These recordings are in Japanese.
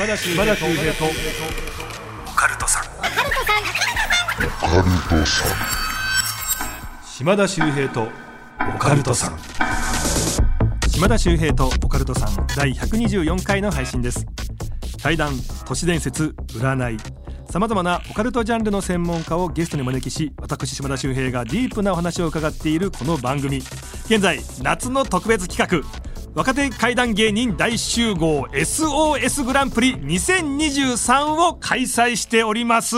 島田秀平とオカルトさん島田秀平とオカルトさん島田秀平とオカルトさん第124回の配信です対談都市伝説占いさまざまなオカルトジャンルの専門家をゲストにお招きし私島田秀平がディープなお話を伺っているこの番組現在夏の特別企画若手怪談芸人大集合 SOS グランプリ2023を開催しております。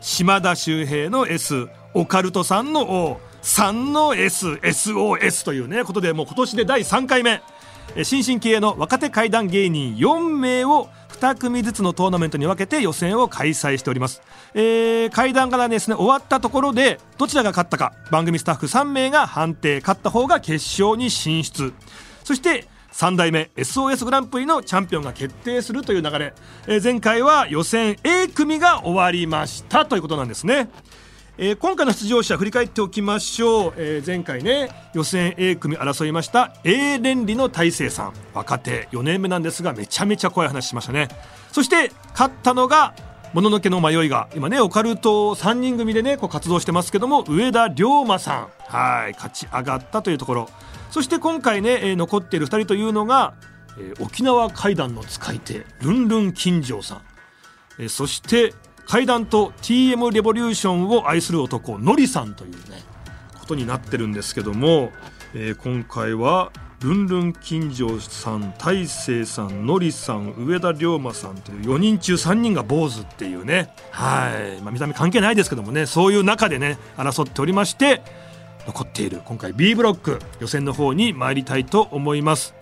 島田秀平の S オカルトさんの O 3の SSOS というねことでもう今年で第3回目。新進気鋭の若手怪談芸人4名を2組ずつのトーナメントに分けて予選を開催しております、えー、階段からですね終わったところでどちらが勝ったか番組スタッフ3名が判定勝った方が決勝に進出。そして3代目 SOS グランプリのチャンピオンが決定するという流れ、えー前回は予選 A 組が終わりましたということなんですね。えー今回の出場者振り返っておきましょう、えー前回ね予選 A 組争いました A 連理の大勢さん。若手4年目なんですがめちゃめちゃ怖い話しましたね。そして勝ったのがもののけの迷いが今ねオカルト3人組でねこう活動してますけども上田龍馬さん。はい勝ち上がったというところ。そして今回ね、えー残っている2人というのが、えー沖縄怪談の使い手ルンルン金城さん。えーそして怪談と TM レボリューションを愛する男のりさんというねことになってるんですけども、えー今回はルンルン金城さん大勢さんのりさん上田龍馬さんという4人中3人が坊主っていうね。はい、まあ、見た目関係ないですけどもねそういう中でね争っておりまして残っている今回 B ブロック予選の方に参りたいと思います。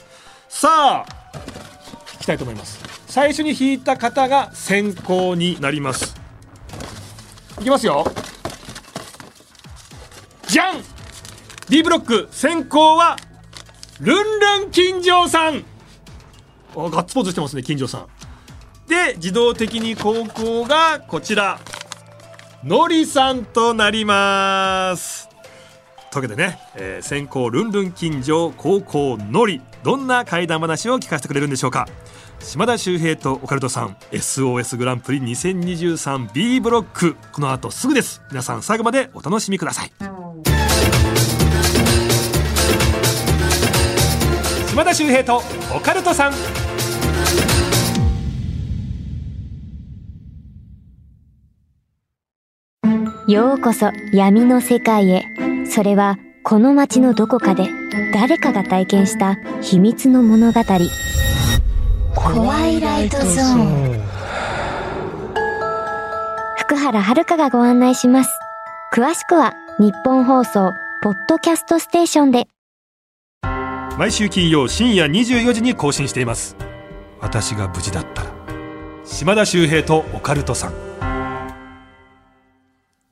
さあ引きたいと思います。最初に引いた方が先行になります。いきますよ。じゃん。B ブロック先行はルンルン金城さん。おガッツポーズしてますね金城さん。で自動的に後攻がこちら。のりさんとなります。というわけでね、えー先行ルンルン金城高校のり。どんな怪談話を聞かせてくれるんでしょうか。島田秀平とオカルトさん SOS グランプリ 2023B ブロックこの後すぐです皆さん最後までお楽しみください島田秀平とオカルトさんようこそ闇の世界へ。それはこの街のどこかで誰かが体験した秘密の物語。怖いライトゾーン。福原遥がご案内します。詳しくは日本放送ポッドキャストステーションで。毎週金曜深夜24時に更新しています私が無事だったら島田秀平とオカルトさん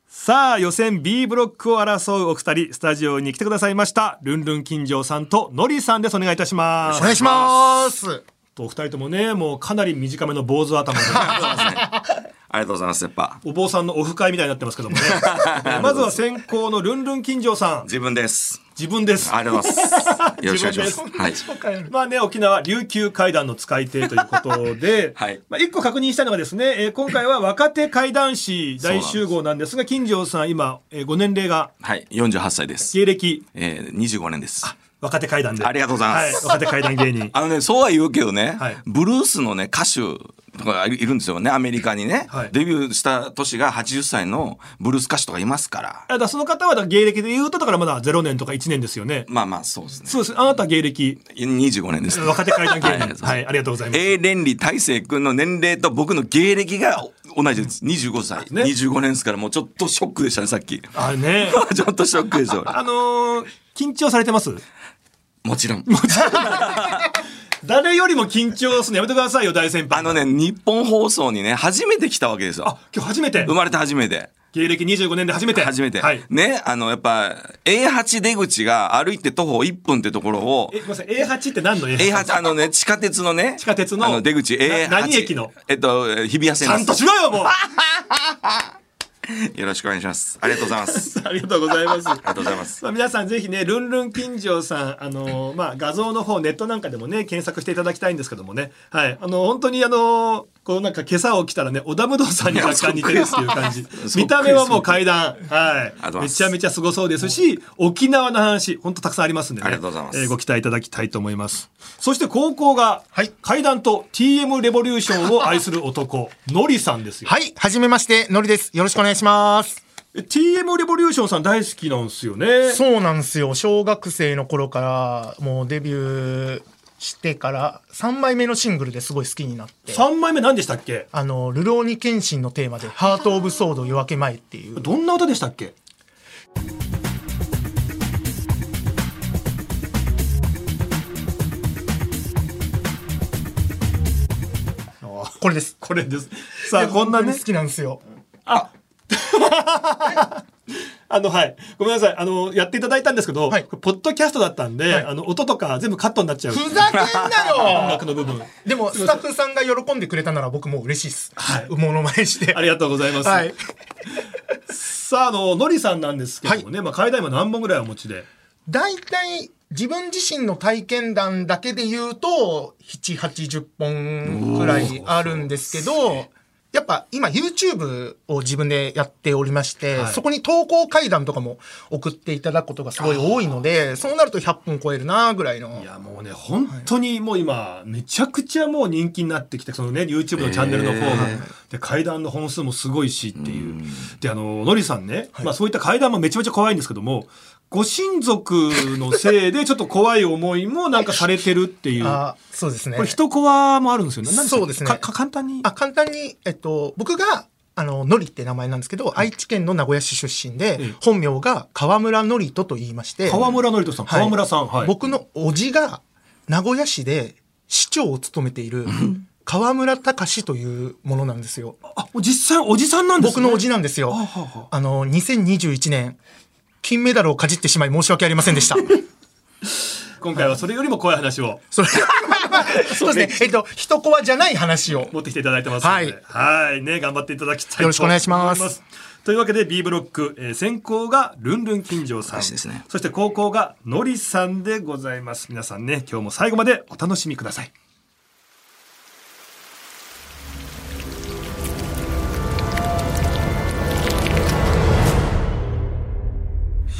さあ予選 B ブロックを争うお二人スタジオに来てくださいましたルンルン金城さんとのりさんですお願いいたしますお願いします。とお二人ともねもうかなり短めの坊主頭で ありがとうございます、やっぱ。お坊さんのオフ会みたいになってますけどもね まずは先行のルンルン金城さん自分です。自分ですありがとうございます。よろしくお願いします。はい。まあね、沖縄琉球階段の使い手ということで、はいまあ一個確認したいのがですね、えー今回は若手階段師大集合なんですが、金城さん今、えーご年齢がはい。48歳です。芸歴？えー、25年です。若手階段で。ありがとうございますはい、若手階段芸人。あのね、そうは言うけどね、はいブルースのね、歌手とかいるんですよね、アメリカにね。はいデビューした年が80歳のブルース歌手とかいますから。あだからその方は芸歴で言うとだからまだ0年とか1年ですよね。まあまあ、そうですね。そうです。あなたは芸歴、25年です。若手階段芸人。はいはい、ありがとうございます。A 連理大成君の年齢と僕の芸歴が同じです。25歳。ね25年ですから、もうちょっとショックでしたね、さっき。あね。ちょっとショックでしょ。あのー緊張されてます？もちろん。誰よりも緊張するのやめてくださいよ、大先輩。あのね、日本放送にね、初めて来たわけですよあ。、今日初めて？生。まれて初めて。芸歴25年で初めて。初めて。はい。ね、あの、やっぱ、A8 出口が歩いて徒歩1分ってところをえ、、ごめんなさい、A8 って何の？A8? A8、あのね、地下鉄のね、地下鉄のあの出口、な A8。何駅の？えっと、日比谷線ちゃんとしろよ、もう よろしくお願いします。ありがとうございます。ありがとうございます。ありがとうございます。まあ、皆さんぜひね、ルンルン金城さん、あのまあ、画像の方、ネットなんかでもね、検索していただきたいんですけどもね。はい。あの、本当にあのこうなんか今朝起きたらね、織田無道さんに若干似てるっていう感じ。見た目はもう階段。はい。めちゃめちゃすごそうですし、沖縄の話、本当たくさんありますんでね。ありがとうございますえーご期待いただきたいと思います。そして高校が、はい階段と TM レボリューションを愛する男、のりさんですよ。はい、はじめまして、のりです。よろしくお願いします。え TM レボリューションさん大好きなんですよね。そうなんですよ。小学生の頃から、もうデビューしてから、3枚目のシングルですごい好きになって。3枚目何でしたっけ？あの、ルローニケンシンのテーマで、ハート・オブ・ソード夜明け前っていう。どんな歌でしたっけ？これです。これです。さあ、こんなに好、きなんですよ。あ の、はい。ごめんなさい。あの、やっていただいたんですけど、はいポッドキャストだったんで、はいあの、音とか全部カットになっちゃう。ふざけんな音よ楽の部分。でも、スタッフさんが喜んでくれたなら僕もう嬉しいです。はいものまねして。ありがとうございます。はい。さあ、あの、のりさんなんですけどもね、まあ、階段今何本ぐらいお持ちで？大体、自分自身の体験談だけで言うと、7、80本くらいあるんですけど、やっぱ今 YouTube を自分でやっておりまして、はい。そこに投稿会談とかも送っていただくことがすごい多いので、そうなると100本超えるなぐらいの。い。や、もうね、本当にもう今、めちゃくちゃもう人気になってきて、そのね、YouTube のチャンネルの方も、で、階段の本数もすごいしっていう。で、あの、のりさんね、まあそういった階段もめちゃめちゃ怖いんですけども、ご親族のせいでちょっと怖い思いもなんかされてるっていう。あそうですね。これ人コアもあるんですよね。何そうですねかか簡単に？あ簡単に、えっと、僕が、あの、のりって名前なんですけど、愛知県の名古屋市出身で、ええ本名が川村のりとと言いまして、川村のりとさん、はい川村さん。はい。僕の叔父が名古屋市で市長を務めている川村隆というものなんですよ。あ、実際おじさんなんですね。僕の叔父なんですよ。あの、2021年、金メダルをかじってしまい申し訳ありませんでした。今回はそれよりも怖い話をそれ そうですね。えっと、一コアじゃない話を。持ってきていただいてますので、はい、ね、頑張っていただきたいとよろしくお願いします思というわけで B ブロック、えー先行がルンルン金城さん、私ですねそして後攻がのりさんでございます。皆さんね、今日も最後までお楽しみください。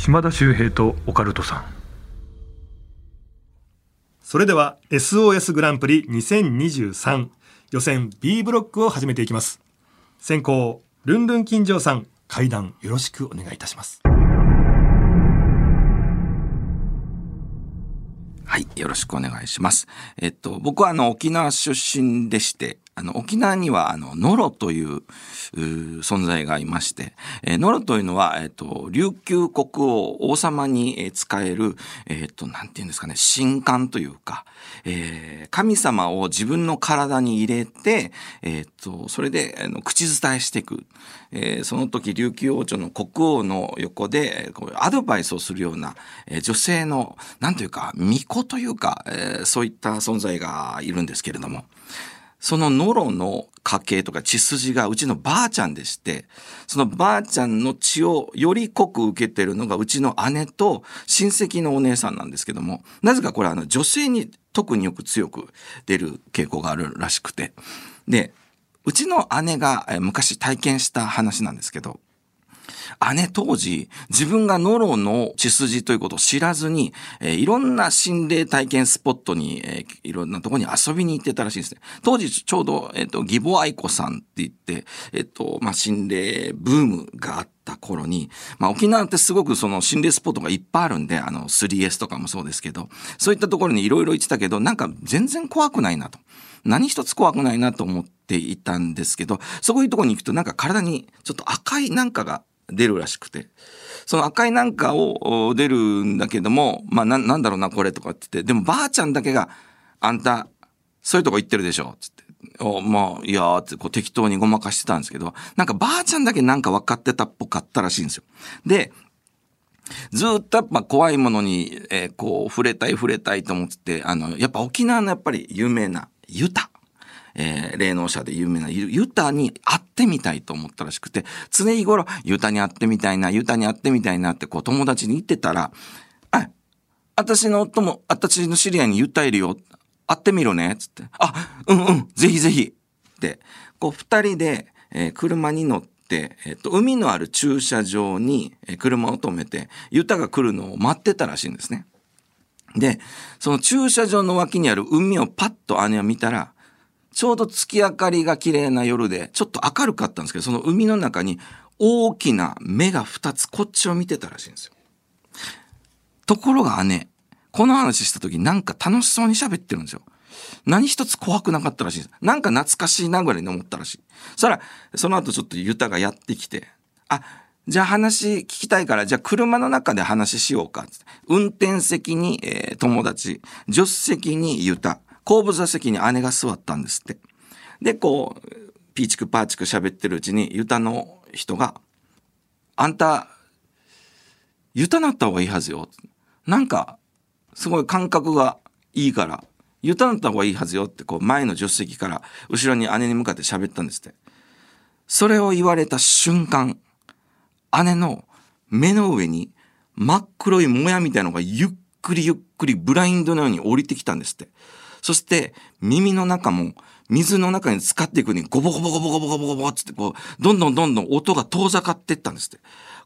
島田秀平とオカルトさん。それでは SOS グランプリ2023予選 B ブロックを始めていきます。先行、ルンルン金城さん、会談よろしくお願いいたします。はい、よろしくお願いします。えっと、僕はあの、沖縄出身でして、あの、沖縄にはあの、ノロという、う存在がいまして、えーノロというのは、えっと、琉球国王、王様に使える、えっと、なんていうんですかね、神官というか、えー神様を自分の体に入れて、えっと、それで、あの、口伝えしていく。えーその時、琉球王朝の国王の横で、こうアドバイスをするような、えー女性の、なんというか、巫女というか、えーそういった存在がいるんですけれども、そのノロの家系とか血筋がうちのばあちゃんでして、そのばあちゃんの血をより濃く受けてるのがうちの姉と親戚のお姉さんなんですけども、なぜかこれあの女性に特によく強く出る傾向があるらしくて。で、うちの姉が昔体験した話なんですけど、姉当時、自分がノロの血筋ということを知らずに、えーいろんな心霊体験スポットに、えーいろんなところに遊びに行ってたらしいんですね。当時ちょうど、えっ、と、義母愛子さんって言って、えっ、と、まあ、心霊ブームがあった頃に、まあ、沖縄ってすごくその心霊スポットがいっぱいあるんで、あの、3S とかもそうですけど、そういったところにいろいろ行ってたけど、なんか全然怖くないなと。何一つ怖くないなと思っていたんですけど、そういうところに行くとなんか体にちょっと赤いなんかが出るらしくて、その赤いなんかを出るんだけども、まあななんだろうなこれとかって言って、でもばあちゃんだけが、あんた、そういうとこ行ってるでしょつって。おまあ、いやーってこう適当にごまかしてたんですけど、なんかばあちゃんだけなんか分かってたっぽかったらしいんですよ。で、ずっとやっぱ怖いものに、えーこう、触れたい触れたいと思ってて、あの、やっぱ沖縄のやっぱり有名なユタ。えー霊能者で有名なユタに会ってみたいと思ったらしくて、常日頃、ユタに会ってみたいな、ユタに会ってみたいなってこう友達に言ってたら、あ、私の夫も、私の知り合いにユタいるよ。会ってみろね。つって。あ、うんうん、ぜひぜひ。って、こう二人で、えー車に乗って、えっ、と、海のある駐車場に、車を止めて、ユタが来るのを待ってたらしいんですね。で、その駐車場の脇にある海をパッと姉は見たら、ちょうど月明かりが綺麗な夜で、ちょっと明るかったんですけど、その海の中に大きな目が二つこっちを見てたらしいんですよ。ところが姉、この話した時なんか楽しそうに喋ってるんですよ。何一つ怖くなかったらしいんです。なんか懐かしいなぐらいに思ったらしい。そしたら、その後ちょっとユタがやってきて、あ、じゃあ話聞きたいから、じゃあ車の中で話しようか。運転席に、えー友達、助手席にユタ、後部座席に姉が座ったんですって。で、こう、ピーチクパーチク喋ってるうちに、ユタの人が、あんた、ユタなった方がいいはずよ。なんか、すごい感覚がいいから、ユタなった方がいいはずよって、こう、前の助手席から、後ろに姉に向かって喋ったんですって。それを言われた瞬間、姉の目の上に真っ黒いもやみたいなのがゆっくりゆっくりブラインドのように降りてきたんですって。そして耳の中も水の中に浸かっていくにゴボゴボゴボゴボゴボゴボつってこう、どんどんどんどん音が遠ざかっていったんですって。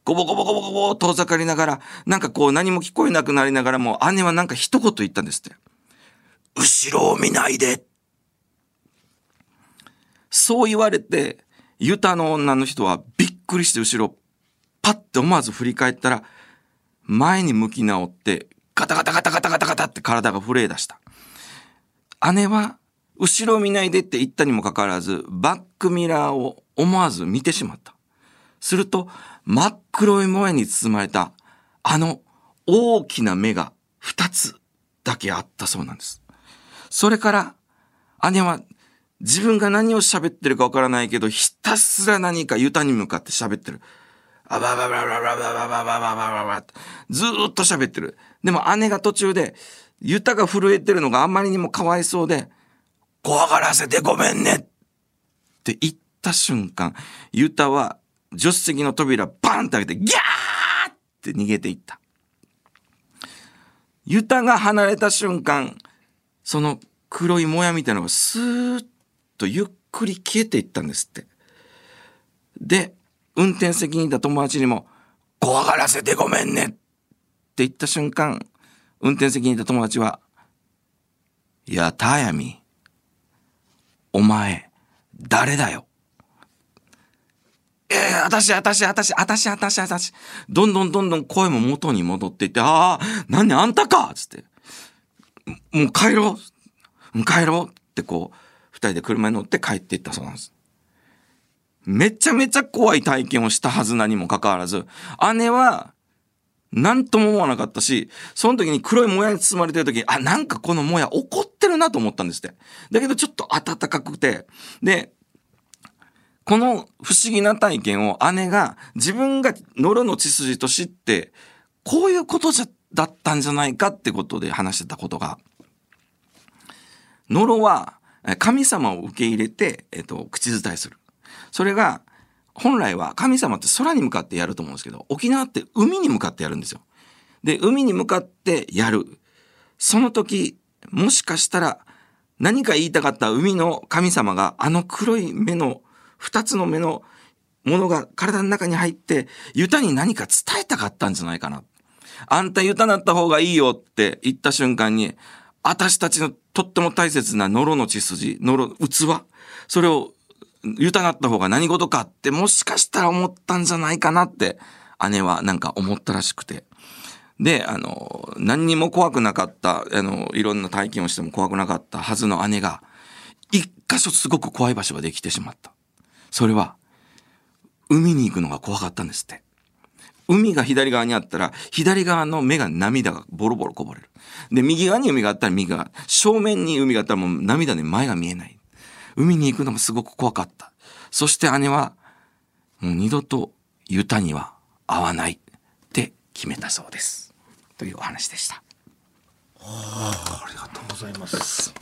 ゴボゴボゴボゴボ遠ざかりながら、なんかこう何も聞こえなくなりながらも姉はなんか一言言ったんですって。後ろを見ないでそう言われて、ユタの女の人はびっくりして後ろ、パッて思わず振り返ったら、前に向き直って、ガタガタガタガタガタガタって体が震え出した。姉は、後ろ見ないでって言ったにもかかわらず、バックミラーを思わず見てしまった。すると、真っ黒いもやに包まれた、あの大きな目が二つだけあったそうなんです。それから、姉は自分が何を喋ってるかわからないけど、ひたすら何かユタに向かって喋ってる。あばばばばばばばばばばばばばずーっと喋ってる。でも姉が途中で、ユタが震えてるのがあまりにもかわいそうで、怖がらせてごめんねって言った瞬間、ユタは助手席の扉バンって開けて、ギャーって逃げていった。ユタが離れた瞬間、その黒いもやみたいなのがスーッとゆっくり消えていったんですって。で、運転席にいた友達にも、怖がらせてごめんねって言った瞬間、運転席にいた友達は、いや、たやみ、お前、誰だよ。ええー、あたし、あたし、あたし、あたし、あたし、あたし。どんどんどんどん声も元に戻っていって、ああ、何あんたか？つって。もう帰ろう帰ろうってこう、二人で車に乗って帰っていったそうなんです。めちゃめちゃ怖い体験をしたはずなにもかかわらず、姉は、何とも思わなかったし、その時に黒いもやに包まれてる時、あ、なんかこのもや怒ってるなと思ったんですって。だけどちょっと暖かくて、で、この不思議な体験を姉が自分がノロの血筋と知って、こういうことじゃ、だったんじゃないかってことで話してたことが、ノロは神様を受け入れて、えっと、口伝えする。それが、本来は神様って空に向かってやると思うんですけど、沖縄って海に向かってやるんですよ。で、海に向かってやる。その時、もしかしたら何か言いたかった海の神様があの黒い目の、二つの目のものが体の中に入って、ユタに何か伝えたかったんじゃないかな。あんたユタなった方がいいよって言った瞬間に、私たちのとっても大切なノロの血筋、ノロ、器、それをユタなった方が何事かってもしかしたら思ったんじゃないかなって姉はなんか思ったらしくて。で、あの、何にも怖くなかった、あの、いろんな体験をしても怖くなかったはずの姉が、一箇所すごく怖い場所ができてしまった。それは、海に行くのが怖かったんですって。海が左側にあったら、左側の目が涙がボロボロこぼれる。で、右側に海があったら右側、正面に海があったらもう涙で前が見えない。海に行くのがすごく怖かった。そして姉は、もう二度とユタには会わないって決めたそうです。というお話でした。ありがとうございます。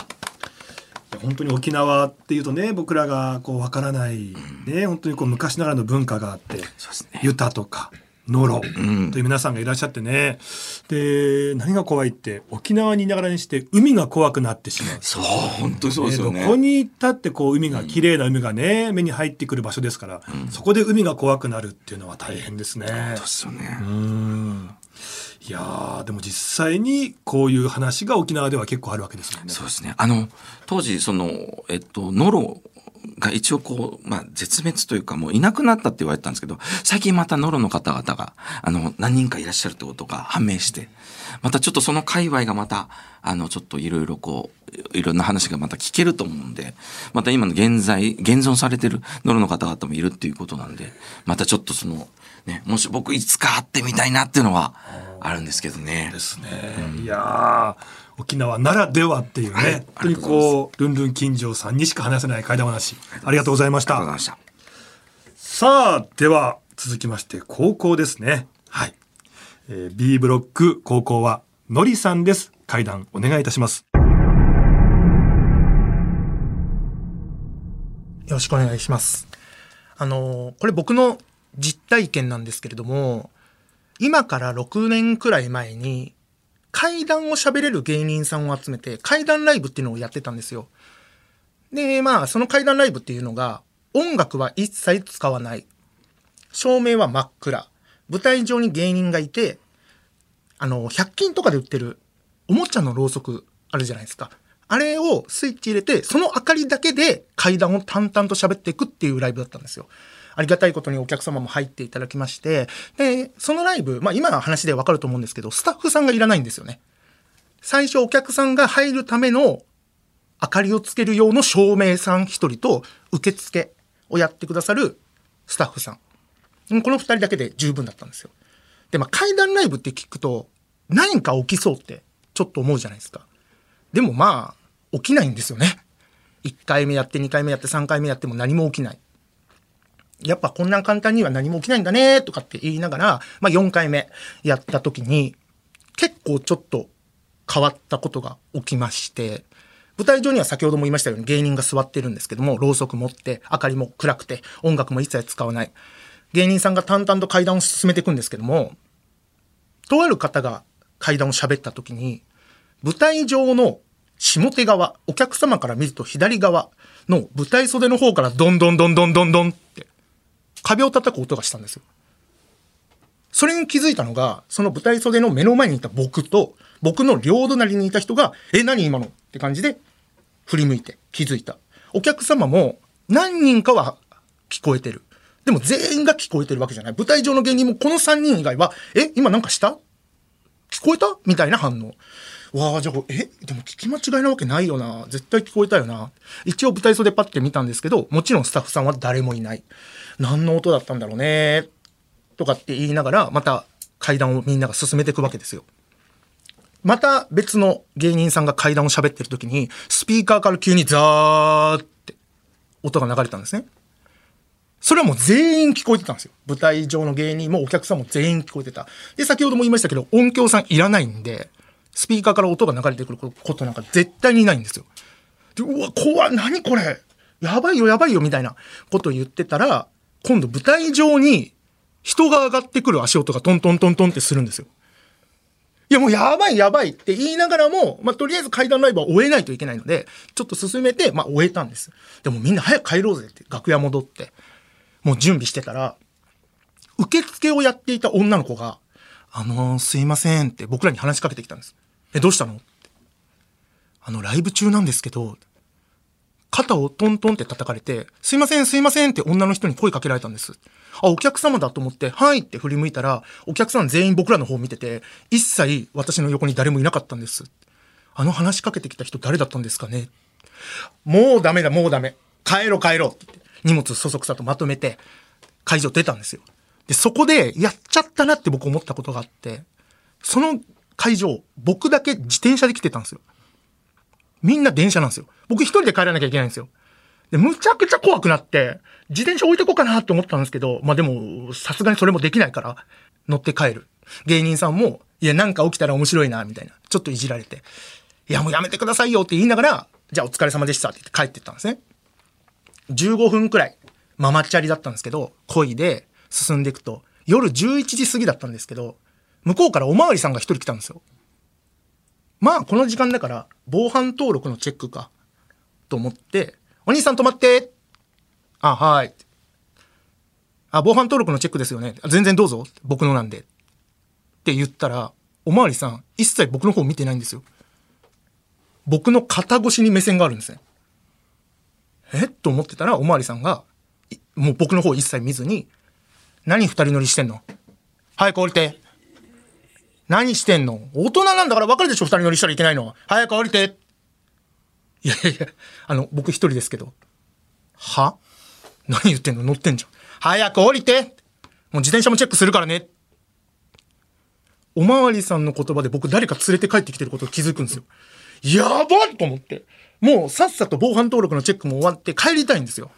本当に沖縄っていうとね僕らがこうわからない、ね本当にこう昔ながらの文化があってね。ユタとかノロとんいう皆さんがいらっしゃってねで何が怖いって沖縄にいながらにして海が怖くなってしまう。そう、本当にそうですよね。どこに行ったってこう海が綺麗な海がね、目に入ってくる場所ですから、そこで海が怖くなるっていうのは大変ですね。そうですよね。うんいやーでも実際にこういう話が沖縄では結構あるわけですもんね。そうですね。あの、当時、その、えっと、ノロが一応こう、まあ、絶滅というかもういなくなったって言われてたんですけど、最近またノロの方々が、あの、何人かいらっしゃるってことが判明して、またちょっとその界隈がまた、あの、ちょっといろいろこう、いろんな話がまた聞けると思うんで、また今の現在、現存されてるノロの方々もいるっていうことなんで、またちょっとその、ね、もし僕いつか会ってみたいなっていうのはあるんですけどね。ですね。いやー沖縄ならではっていうね、はい本当にこうルンルン金城さんにしか話せない怪談話ありがとうございましたありがとうございま。した。さあでは続きまして高校ですね。はい。えー B ブロック高校はのりさんです。怪談お願いいたします。よろしくお願いします。あの、これ僕の実体験なんですけれども、今から6年くらい前に、怪談を喋れる芸人さんを集めて、怪談ライブっていうのをやってたんですよ。で、まあ、その怪談ライブっていうのが、音楽は一切使わない。照明は真っ暗。舞台上に芸人がいて、あの、100均とかで売ってるおもちゃのろうそくあるじゃないですか。あれをスイッチ入れて、その明かりだけで階段を淡々と喋っていくっていうライブだったんですよ。ありがたいことにお客様も入っていただきまして、で、そのライブ、まあ今の話でわかると思うんですけど、スタッフさんがいらないんですよね。最初お客さんが入るための明かりをつける用の照明さん一人と受付をやってくださるスタッフさん。この二人だけで十分だったんですよ。で、まあ階段ライブって聞くと何か起きそうってちょっと思うじゃないですか。でもまあ、起きないんですよね。1回目やって2回目やって3回目やっても何も起きない。やっぱこんな簡単には何も起きないんだねとかって言いながら、まあ4回目やった時に、結構ちょっと変わったことが起きまして、舞台上には先ほども言いましたように芸人が座ってるんですけども、ろうそく持って、明かりも暗くて、音楽も一切使わない。芸人さんが淡々と階段を進めていくんですけども、とある方が階段を喋った時に、舞台上の下手側、お客様から見ると左側の舞台袖の方からドンドンドンドンドンドンって壁を叩く音がしたんですよ。それに気づいたのが、その舞台袖の目の前にいた僕と、僕の両隣にいた人が、え、何今の？って感じで振り向いて気づいた。お客様も何人かは聞こえてる。でも全員が聞こえてるわけじゃない。舞台上の芸人もこの3人以外は、え、今なんかした？聞こえた？みたいな反応。わあ、じゃあ、え、でも聞き間違いなわけないよな。絶対聞こえたよな。一応舞台袖パッて見たんですけど、もちろんスタッフさんは誰もいない。何の音だったんだろうね。とかって言いながら、また階段をみんなが進めていくわけですよ。また別の芸人さんが階段を喋ってる時に、スピーカーから急にザーって音が流れたんですね。それはもう全員聞こえてたんですよ。舞台上の芸人もお客さんも全員聞こえてた。で、先ほども言いましたけど、音響さんいらないんで、スピーカーから音が流れてくることなんか絶対にないんですよ。で、うわ、怖い、何これやばいよ、やばいよ、みたいなことを言ってたら、今度舞台上に人が上がってくる足音がトントントントンってするんですよ。いやもうやばいやばいって言いながらも、まあ、とりあえず階段ライブは終えないといけないので、ちょっと進めて、まあ、終えたんです。でもみんな早く帰ろうぜって楽屋戻って、もう準備してたら、受付をやっていた女の子が、あのーすいませんって僕らに話しかけてきたんです。え、どうしたのってあの、ライブ中なんですけど、肩をトントンって叩かれて、すいません、すいませんって女の人に声かけられたんです。あ、お客様だと思って、はいって振り向いたら、お客さん全員僕らの方を見てて、一切私の横に誰もいなかったんです。あの話しかけてきた人誰だったんですかねもうダメだ、もうダメ。帰ろう帰ろうって言って、荷物そそくさとまとめて、会場出たんですよ。で、そこで、やっちゃったなって僕思ったことがあって、その会場、僕だけ自転車で来てたんですよ。みんな電車なんですよ。僕一人で帰らなきゃいけないんですよ。で、むちゃくちゃ怖くなって、自転車置いてこうかなって思ったんですけど、まあでも、さすがにそれもできないから、乗って帰る。芸人さんも、いや、なんか起きたら面白いな、みたいな。ちょっといじられて。いや、もうやめてくださいよって言いながら、じゃあお疲れ様でしたって言って帰ってったんですね。15分くらい、ママチャリだったんですけど、恋で進んでいくと、夜11時過ぎだったんですけど、向こうからおまわりさんが一人来たんですよ。まあ、この時間だから、防犯登録のチェックか、と思って、お兄さん止まってあ、はい。あ、防犯登録のチェックですよね。全然どうぞ。僕のなんで。って言ったら、おまわりさん、一切僕の方見てないんですよ。僕の肩越しに目線があるんですね。え？と思ってたら、おまわりさんが、もう僕の方一切見ずに、何二人乗りしてんの？早く降りて。何してんの？大人なんだから分かるでしょ二人乗りしたらいけないのは。早く降りて。いやいやいや、あの、僕一人ですけど。は？何言ってんの？乗ってんじゃん。早く降りてもう自転車もチェックするからね。おまわりさんの言葉で僕誰か連れて帰ってきてることを気づくんですよ。やばっと思って。もうさっさと防犯登録のチェックも終わって帰りたいんですよ。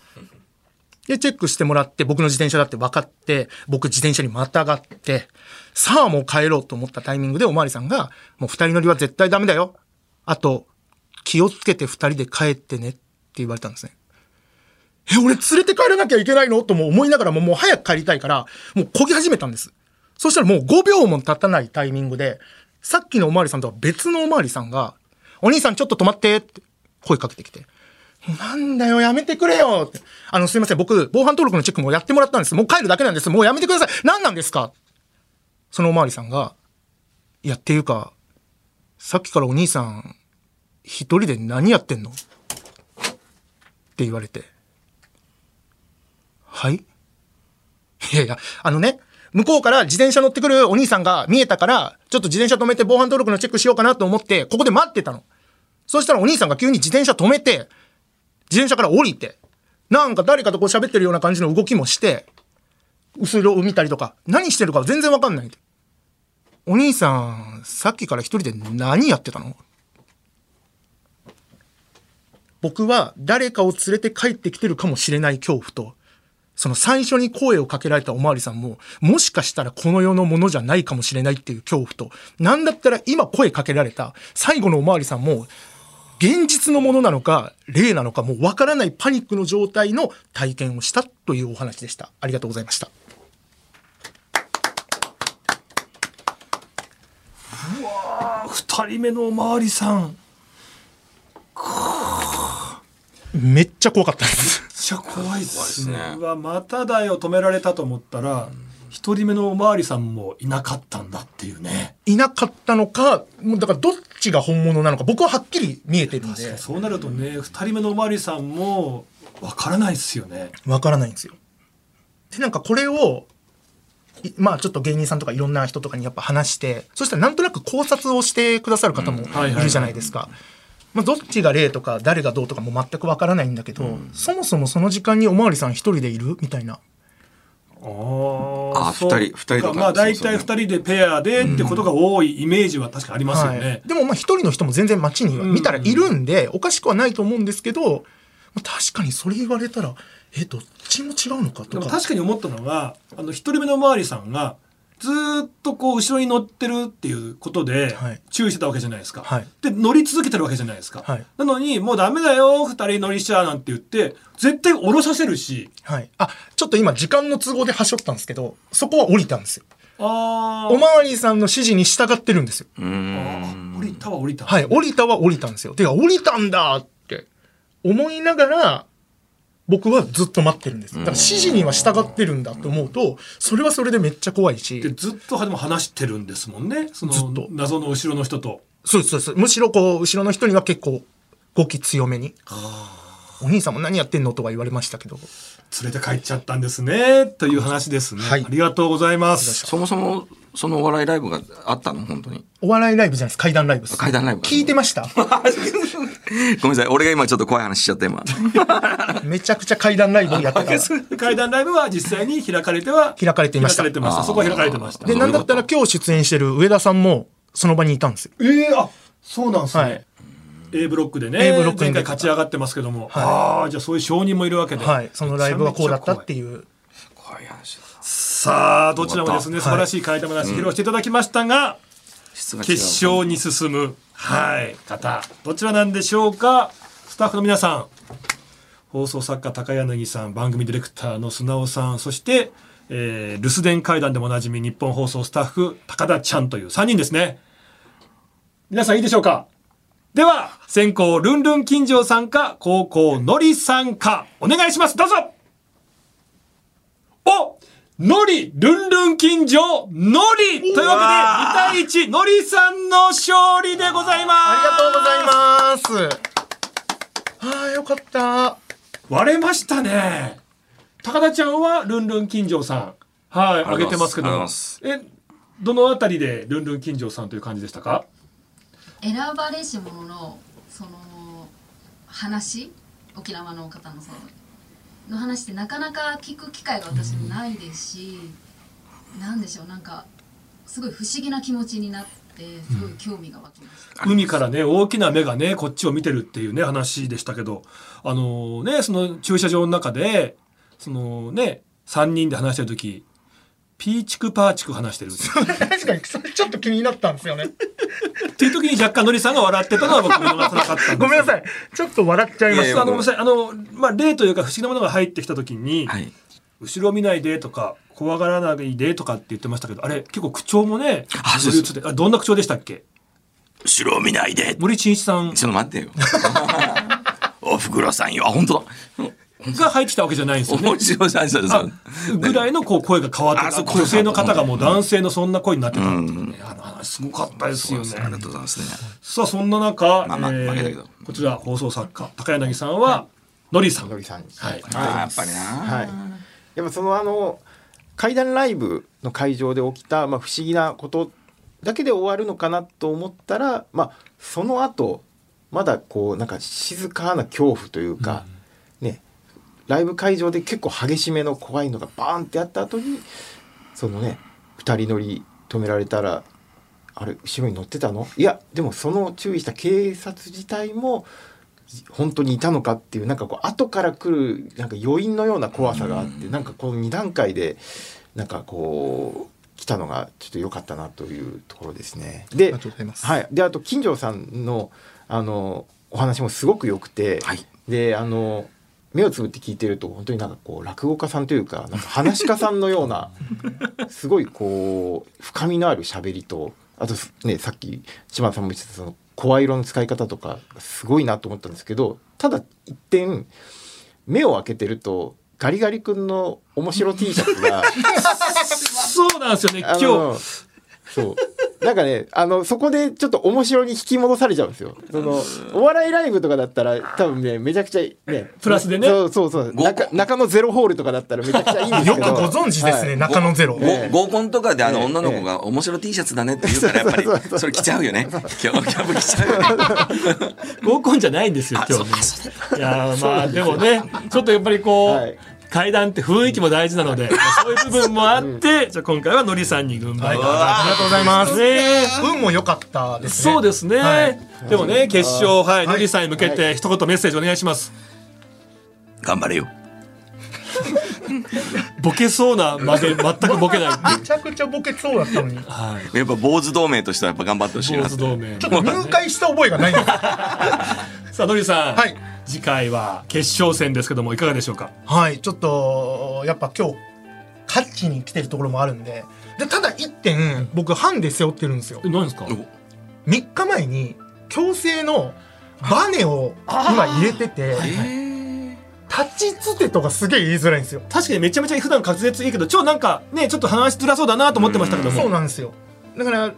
で、チェックしてもらって、僕の自転車だって分かって、僕自転車にまたがって、さあもう帰ろうと思ったタイミングでおまわりさんが、もう二人乗りは絶対ダメだよ。あと、気をつけて二人で帰ってねって言われたんですね。え、俺連れて帰らなきゃいけないの？とも思いながらももう早く帰りたいから、もう漕ぎ始めたんです。そしたらもう5秒も経たないタイミングで、さっきのおまわりさんとは別のおまわりさんが、お兄さんちょっと止まってって声かけてきて、なんだよ、やめてくれよって。あの、すいません、僕、防犯登録のチェックもやってもらったんです。もう帰るだけなんです。もうやめてください。何なんですか？そのおまわりさんが、いや、っていうか、さっきからお兄さん、一人で何やってんの？って言われて。はい？いやいや、あのね、向こうから自転車乗ってくるお兄さんが見えたから、ちょっと自転車止めて防犯登録のチェックしようかなと思って、ここで待ってたの。そしたらお兄さんが急に自転車止めて、自転車から降りて、なんか誰かとこう喋ってるような感じの動きもして、後ろを見たりとか、何してるか全然わかんない。お兄さん、さっきから一人で何やってたの？僕は誰かを連れて帰ってきてるかもしれない恐怖と、その最初に声をかけられたおまわりさんも、もしかしたらこの世のものじゃないかもしれないっていう恐怖と、なんだったら今声かけられた最後のおまわりさんも、現実のものなのか、霊なのかもうわからないパニックの状態の体験をしたというお話でした。ありがとうございました。二人目のおまわりさんめっちゃ怖かったです。めっちゃ怖いですね怖いですねうわまただよ止められたと思ったら一人目のおまわりさんもいなかったんだっていうねいなかったのか、もうだからどっちが本物なのか、僕ははっきり見えてるんで、そうなるとね二人目のおまわりさんもわからないですよねわからないんですよ。で、なんかこれを、いまあちょっと芸人さんとかいろんな人とかにやっぱ話して、そしたらなんとなく考察をしてくださる方もはいるじゃないですか。まあどっちが霊とか誰がどうとかも全くわからないんだけど、そもそもその時間におまわりさん一人でいるみたいな。ああ二人二人とか。まあ大体二人でペアでってことが多いイメージは確かありますよはねい、。でもまあ一人の人も全然街には見たらいるんで、おかしくはないと思うんですけど、まあ確かにそれ言われたら、え、どっちも違うのかとか。確かに思ったのがあの一人目のおまわりさんがずーっとこう後ろに乗ってるっていうことではい注意してたわけじゃないですか。はいで乗り続けてるわけじゃないですか。はいなのにもうダメだよ二人乗りしちゃなんて言って絶対降ろさせるしはい。あ、ちょっと今時間の都合で端折ったんですけど、そこは降りたんですよ。あーおまわりさんの指示に従ってるんですよ。降りたは降りた。はい。降りたは降りたんですよ。てか、降りたんだって思いながら、僕はずっと待ってるんです。だから指示には従ってるんだと思うと、それはそれでめっちゃ怖いでし、ずっとでも話してるんですもんね。そのずっと謎の後ろの人と。そうそうです。むしろこう、後ろの人には結構、語気強めに。お兄さんも何やってんのとは言われましたけど。連れて帰っちゃったんですね。という話ですね。はいありがとうございます。そもそもそのお笑いライブがあったの？本当にお笑いライブじゃないです。怪談ライブです。怪談ライブ聞いてました？ごめんなさい俺が今ちょっと怖い話しちゃった今 めちゃくちゃ怪談ライブをやってた。階段ライブは実際に開かれては開かれていました開かれてました。そこは開かれてました。で、なんだったら今日出演してる上田さんも、その場にいたんですよ。ええあそうなんですね。はい A ブロックでね A ブロックに前回勝ち上がってますけども、はいああじゃあそういう証人もいるわけで、はい。そのライブはこうだったってういう。怖い話ださあどちらもですねはい。素晴らしい階段話披露していただきましたが、う。決勝に進むはい方どちらなんでしょうか？スタッフの皆さん放送作家高柳さん番組ディレクターの砂尾さんそして、えー留守電会談でもおなじみ日本放送スタッフ高田ちゃんという3人ですね。皆さんいいでしょうか？では先行ルンルン金城さんか高校のりさんかお願いします。どうぞ。おのりルンルン金城のりというわけで2対1のりさんの勝利でございます。ありがとうございます。ああ、よかった。割れましたね。高田ちゃんはルンルン金城さん。はいあげてますけどえどのあたりでルンルン金城さんという感じでしたか？選ばれし者のその話？沖縄の方のそのの話ってなかなか聞く機会が私もないですし、なんでしょうなんかすごい不思議な気持ちになってすごい興味が湧きました、海からね大きな目がねこっちを見てるっていうね話でしたけどあのねその駐車場の中でそのね3人で話してる時ピーチクパーチク話してる確かに、それちょっと気になったんですよね。っていう時に若干のりさんが笑ってたのは僕見逃さなかったんでごめんなさい。ちょっと笑っちゃいました。あのごめんなさいあのまあ例というか不思議なものが入ってきた時に、はい。後ろ見ないでとか怖がらないでとかって言ってましたけどあれ結構口調もねあそうですあどんな口調でしたっけ？後ろを見ないで。森進一さんちょっと待ってよ。おふくろさんよ。あ、本当だ。が入ってきたわけじゃないんですよね。ぐらいのこう声が変わった。女性の方がもう男性のそんな声になってたっていううん。ねあの話すごかったですよね。ありがとうございますね。さあそんな中、まあまあえー負けたけど。こちら放送作家高柳さんはのりさん。のりさんはい。あーやっぱりな。はい、やっぱそのあの怪談ライブの会場で起きた、まあ、不思議なことだけで終わるのかなと思ったら、まあ、その後まだこうなんか静かな恐怖というか、ねライブ会場で結構激しめの怖いのがバーンってあった後にそのね2人乗り止められたらあれ後ろに乗ってたの？いやでもその注意した警察自体も本当にいたのかっていうなんかこう後から来るなんか余韻のような怖さがあってなんかこの2段階でなんかこう来たのがちょっと良かったなというところですね。ではい、であと金城さんのあのお話もすごく良くて、はい。であの目をつぶって聞いてると本当になんかこう落語家さんというかなんか話し家さんのような すごいこう深みのある喋りとあとねさっき島田さんも言ってたその声色の使い方とかすごいなと思ったんですけどただ一点目を開けてるとガリガリ君の面白 T シャツが そうなんですよね今日。そうなんかねあのそこでちょっと面白に引き戻されちゃうんですよ。そのお笑いライブとかだったら多分ねめちゃくちゃね。プラスでね。そうそうそう。ご中中野ゼロホールとかだったらめちゃくちゃいいんですよけど。くご存知ですね、はい。中野ゼロ。ご合コンとかであのええ。女の子が面白 T シャツだねって言うからやっぱりそれ着ちゃうよね。今日キャブ着ちゃうよね。合コンじゃないんですよ今日ね。いやーまあでもねちょっとやっぱりこう、はい階段って雰囲気も大事なので、ま あそういう部分もあって、じゃあ今回はのりさんに軍配がありがとうございます。ね運も良かったですね。そうですね、はい。でもね決勝はいはい。のりさんに向けて一言メッセージお願いします。頑張れよ。ボケそうなまで全くボケない。めちゃくちゃボケそうだったのに。ちはい。やっぱ坊主同盟としてはやっぱ頑張ってほしい坊な主同盟。ょっと入会した覚えがないんです。さあのりさん、はい次回は決勝戦ですけどもいかがでしょうか？はい、ちょっと、やっぱ今日、勝ちに来てるところもあるんで。で、ただ一点、僕、ハンデ背負ってるんですよえ。何ですか？3日前に、強制のバネを今入れてて、立ちつてとかすげえ言いづらいんですよ。確かにめちゃめちゃ普段滑舌いいけど超なんかねちょっと話しづらそうだなと思ってましたけどもそうなんですよ。だから、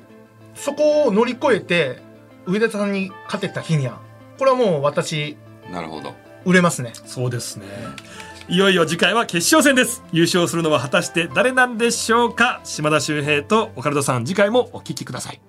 そこを乗り越えて、上田さんに勝てた日には、これはもう私、なるほど。売れますね。そうですねいよいよ次回は決勝戦です優勝するのは果たして誰なんでしょうか島田秀平とオカルトさん次回もお聞きください